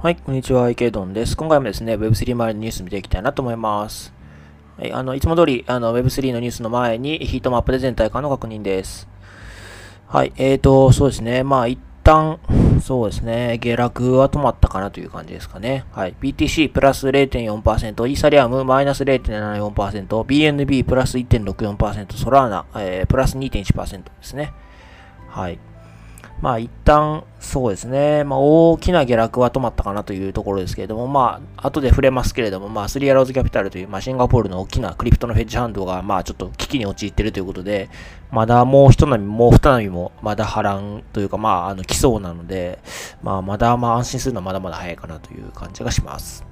はい、こんにちは、池ドンです。今回もですね、Web3 周りのニュース見ていきたいなと思います。はい、あの、いつも通り、あの、Web3 のニュースの前に、ヒートマップで全体感の確認です。はい、えーと、そうですね、まあ、一旦、そうですね、下落は止まったかなという感じですかね。はい、BTC プラス0.4%、イーサリアムマイナス0.74%、BNB プラス1.64%、ソラーナ、えー、プラス2.1%ですね。はい。まあ一旦、そうですね、まあ大きな下落は止まったかなというところですけれども、まあ後で触れますけれども、まあスリアローズキャピタルという、まあシンガポールの大きなクリプトのフェッジハンドが、まあちょっと危機に陥っているということで、まだもう一波、もう二波もまだ波乱というか、まああの来そうなので、まあまだまあ安心するのはまだまだ早いかなという感じがします。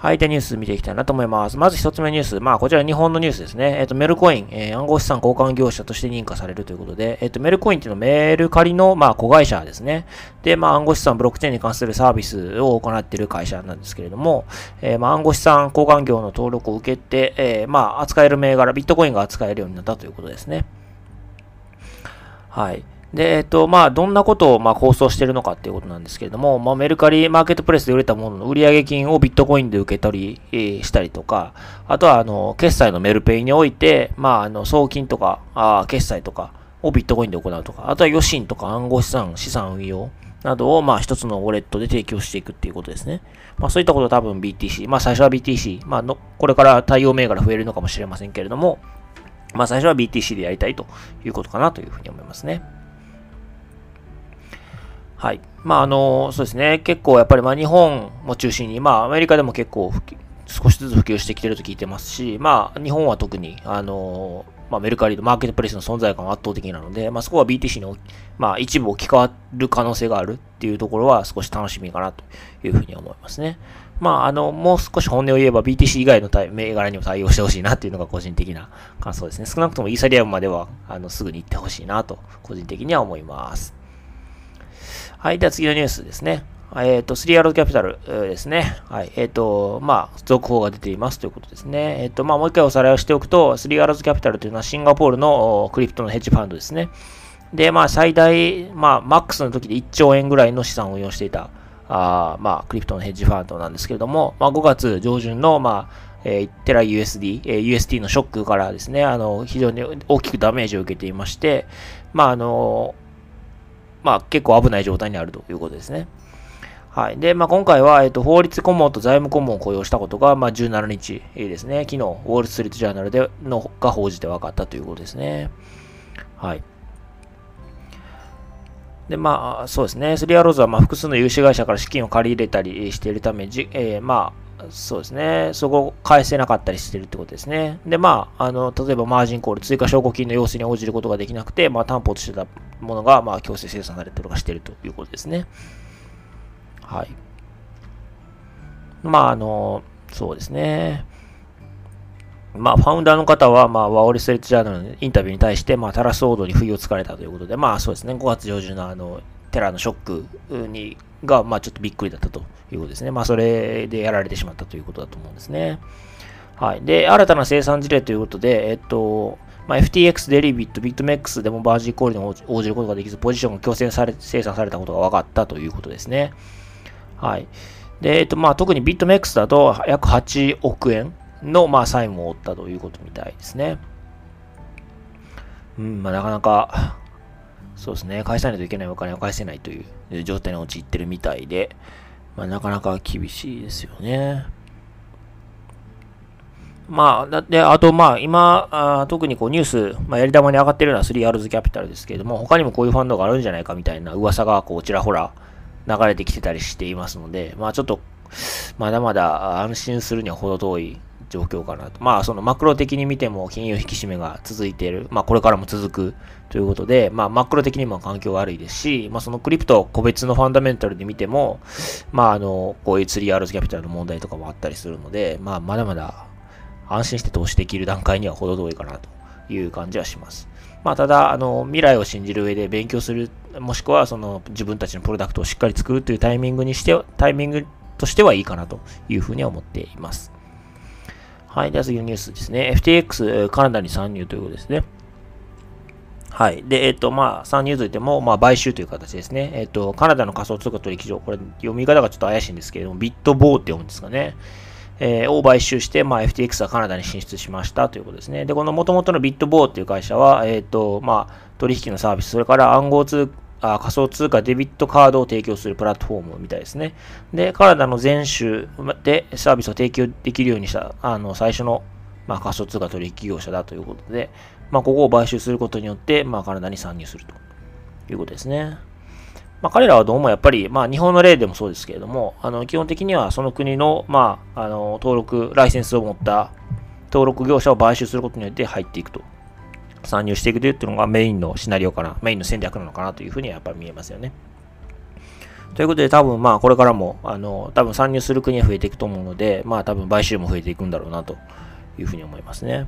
はい、でニュース見ていきたいなと思います。まず一つ目ニュース。まあ、こちら日本のニュースですね。えっ、と、メルコイン、えー暗号資産交換業者として認可されるということで、えっ、と、メルコインっていうのはメールカリの、まあ、子会社ですね。で、まあ、暗号資産、ブロックチェーンに関するサービスを行っている会社なんですけれども、えーまあ、暗号資産交換業の登録を受けて、えーまあ、扱える銘柄、ビットコインが扱えるようになったということですね。はい。で、えっと、まあ、どんなことを、まあ、構想しているのかっていうことなんですけれども、まあ、メルカリマーケットプレスで売れたものの売上金をビットコインで受け取り、えーしたりとか、あとは、あの、決済のメルペイにおいて、まあ、あの、送金とか、あ決済とかをビットコインで行うとか、あとは余震とか暗号資産、資産運用などを、まあ、一つのウォレットで提供していくっていうことですね。まあ、そういったこと多分 BTC、まあ、最初は BTC、まあの、これから対応銘柄増えるのかもしれませんけれども、まあ、最初は BTC でやりたいということかなというふうに思いますね。はい。まあ、あの、そうですね。結構やっぱり、まあ、日本も中心に、まあ、アメリカでも結構、少しずつ普及してきてると聞いてますし、まあ、日本は特に、あの、まあ、メルカリのマーケットプレイスの存在感は圧倒的なので、まあ、そこは BTC の、まあ、一部置き換わる可能性があるっていうところは少し楽しみかなというふうに思いますね。まあ、あの、もう少し本音を言えば BTC 以外の銘柄にも対応してほしいなっていうのが個人的な感想ですね。少なくともイーサリアムまでは、あの、すぐに行ってほしいなと、個人的には思います。はい。では次のニュースですね。えっ、と、スリーアローキャピタルですね。はい。えっ、と、まあ、続報が出ていますということですね。えっ、と、まあ、もう一回おさらいをしておくと、スリーアロードキャピタルというのはシンガポールのクリプトのヘッジファンドですね。で、まあ、最大、まあ、マックスの時で1兆円ぐらいの資産を運用していた、あまあ、クリプトのヘッジファンドなんですけれども、まあ、5月上旬の、まあ、えー、テラ USD、えー UST のショックからですね、あの、非常に大きくダメージを受けていまして、まあ、あの、まあ、結構危ない状態にあるということですね。はい。で、まあ、今回は、えっと、法律顧問と財務顧問を雇用したことが、まあ、17日ですね、昨日、ウォール・ストリート・ジャーナルでのが報じて分かったということですね。はい。で、まあ、そうですね。スリアローズは、まあ、複数の融資会社から資金を借り入れたりしているため、じえーまあ、そうですね。そこを返せなかったりしてるってことですね。で、まあ、あの、例えばマージンコール、追加証拠金の要請に応じることができなくて、まあ、担保としてたものが、まあ、強制生産されたりとかしてるということですね。はい。まあ、あの、そうですね。まあ、ファウンダーの方は、まあ、ワール・ストリート・ジャーナルのインタビューに対して、まあ、タラスオードに不意をつかれたということで、まあ、そうですね、5月上旬のあの、テラのショックに、が、まあ、ちょっとびっくりだったということですね。まあ、それでやられてしまったということだと思うんですね。はい。で、新たな生産事例ということで、えっと、まあ、FTX デリビット、ビットメックスでもバージーコールに応じることができず、ポジションが強制され、生産されたことが分かったということですね。はい。で、えっと、まあ、特にビットメックスだと約8億円の、まあ、債務を負ったということみたいですね。うん、まあ、なかなか、そうですね、返さないといけないお金を返せないという状態に陥ってるみたいで、まあ、なかなか厳しいですよね。まあ、だって、あと、まあ、今、あ特にこうニュース、まあ、やり玉に上がってるのは 3Rs キャピタルですけれども、他にもこういうファンドがあるんじゃないかみたいな噂が、こう、ちらほら流れてきてたりしていますので、まあ、ちょっと、まだまだ安心するには程遠い状況かなと。まあ、そのマクロ的に見ても金融引き締めが続いている。まあ、これからも続くということで、まあ、マクロ的にも環境悪いですし、まあ、そのクリプト個別のファンダメンタルで見ても、まあ、あの、こういう 3Rs キャピタルの問題とかもあったりするので、まあ、まだまだ安心して投資できる段階には程遠いかなという感じはします。まあ、ただ、あの、未来を信じる上で勉強する、もしくは、その、自分たちのプロダクトをしっかり作るというタイミングにして、タイミングとしてはいいかなというふうには思っています。はい。では次のニュースですね。FTX カナダに参入ということですね。はい。で、えっ、と、まあ、参入といっても、まあ、買収という形ですね。えっ、と、カナダの仮想通貨取引所、これ、読み方がちょっと怪しいんですけれども、ビットボーって読むんですかね。えー、を買収して、まあ、FTX はカナダに進出しましたということですね。で、この元々のビットボーっていう会社は、えっ、と、まあ、取引のサービス、それから暗号通貨あ仮想通貨デビットカードを提供するプラットフォームみたいですね。で、カナダの全州でサービスを提供できるようにした、あの、最初の、まあ、仮想通貨取引業者だということで、まあ、ここを買収することによって、まあ、カナダに参入するということですね。まあ、彼らはどうもやっぱり、まあ、日本の例でもそうですけれども、あの、基本的にはその国の、まあ、あの、登録、ライセンスを持った登録業者を買収することによって入っていくと参入していくというのがメインのシナリオかな、メインの戦略なのかなというふうにはやっぱり見えますよね。ということで多分まあこれからもあの多分参入する国は増えていくと思うので、まあ多分買収も増えていくんだろうなというふうに思いますね。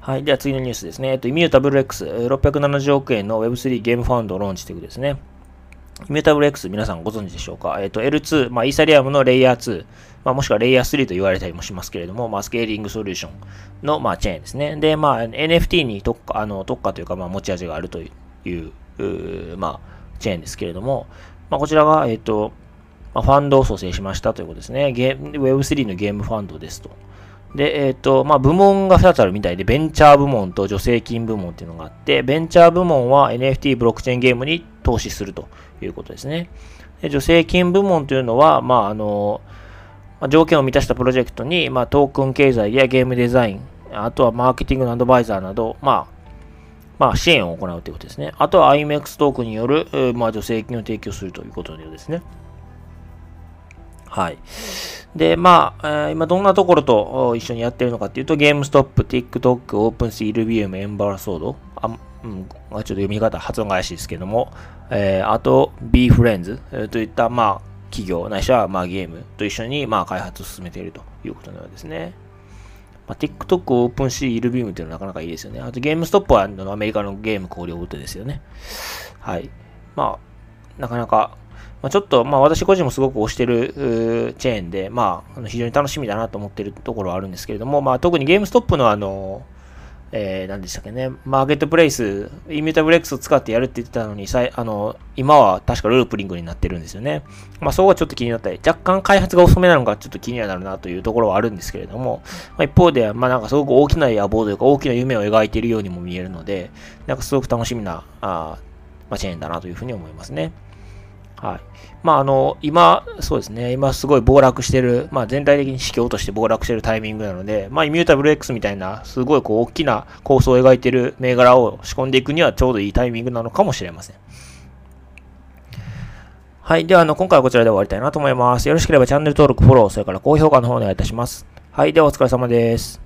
はい。では次のニュースですね。えっと、イミュータブル X、670億円の Web3 ゲームファウンドをローンチということですね。イミュータブル X 皆さんご存知でしょうか？えっと、L2、まあ、イーサリアムのレイヤー2、まあ、もしくはレイヤー3と言われたりもしますけれども、まあ、スケーリングソリューションの、まあ、チェーンですね。で、まあ、NFT に特化、あの、特化というか、まあ、持ち味があるという、まあ、チェーンですけれども、まあ、こちらが、えっと、まあ、ファンドを蘇生しましたということですね。ゲーム Web3 のゲームファンドですと。で、えっ、ー、と、まあ、部門が2つあるみたいで、ベンチャー部門と助成金部門っていうのがあって、ベンチャー部門は NFT ブロックチェーンゲームに投資するということですね。で助成金部門というのは、まあ、あの、まあ条件を満たしたプロジェクトに、まあ、トークン経済やゲームデザイン、あとはマーケティングのアドバイザーなど、まあ、まあ、支援を行うということですね。あとは IMEX トークによる、まあ、助成金を提供するということのようですね。はい。で、まあ、今どんなところと一緒にやってるのかっていうと、ゲームストップ、TikTok、OpenSea、LBM、エンバーソード、あうん、ちょっと読み方、発音が怪しいですけども、えー、あと、BeFriends、といった、まあ、企業、ないしは、まあ、ゲームと一緒に、まあ、開発を進めているということのようですね。まあ、TikTok、OpenSea、LBM っていうのはなかなかいいですよね。あと、ゲームストップはアメリカのゲーム小売手ですよね。はい。まあ、なかなかまあ、ちょっと、まあ、私個人もすごく推してるチェーンで、まあ、非常に楽しみだなと思ってるところはあるんですけれども、まあ、特にゲームストップのあの、えー、何でしたっけね、マーケットプレイス、イミュータブル X を使ってやるって言ってたのに、さいあの今は確かループリングになってるんですよね。まあ、そこはちょっと気になったり、若干開発が遅めなのかちょっと気にはなるなというところはあるんですけれども、まあ、一方で、まあ、なんかすごく大きな野望というか大きな夢を描いているようにも見えるので、なんかすごく楽しみな、あまあ、チェーンだなというふうに思いますね。はい。まあ、あの、今、そうですね、今すごい暴落してる、まあ、全体的に指標として暴落してるタイミングなので、まあ、イミュータブル X みたいな、すごいこう、大きな構想を描いてる銘柄を仕込んでいくにはちょうどいいタイミングなのかもしれません。はい。では、あの、今回はこちらで終わりたいなと思います。よろしければチャンネル登録、フォロー、それから高評価の方お願いいたします。はい。では、お疲れ様です。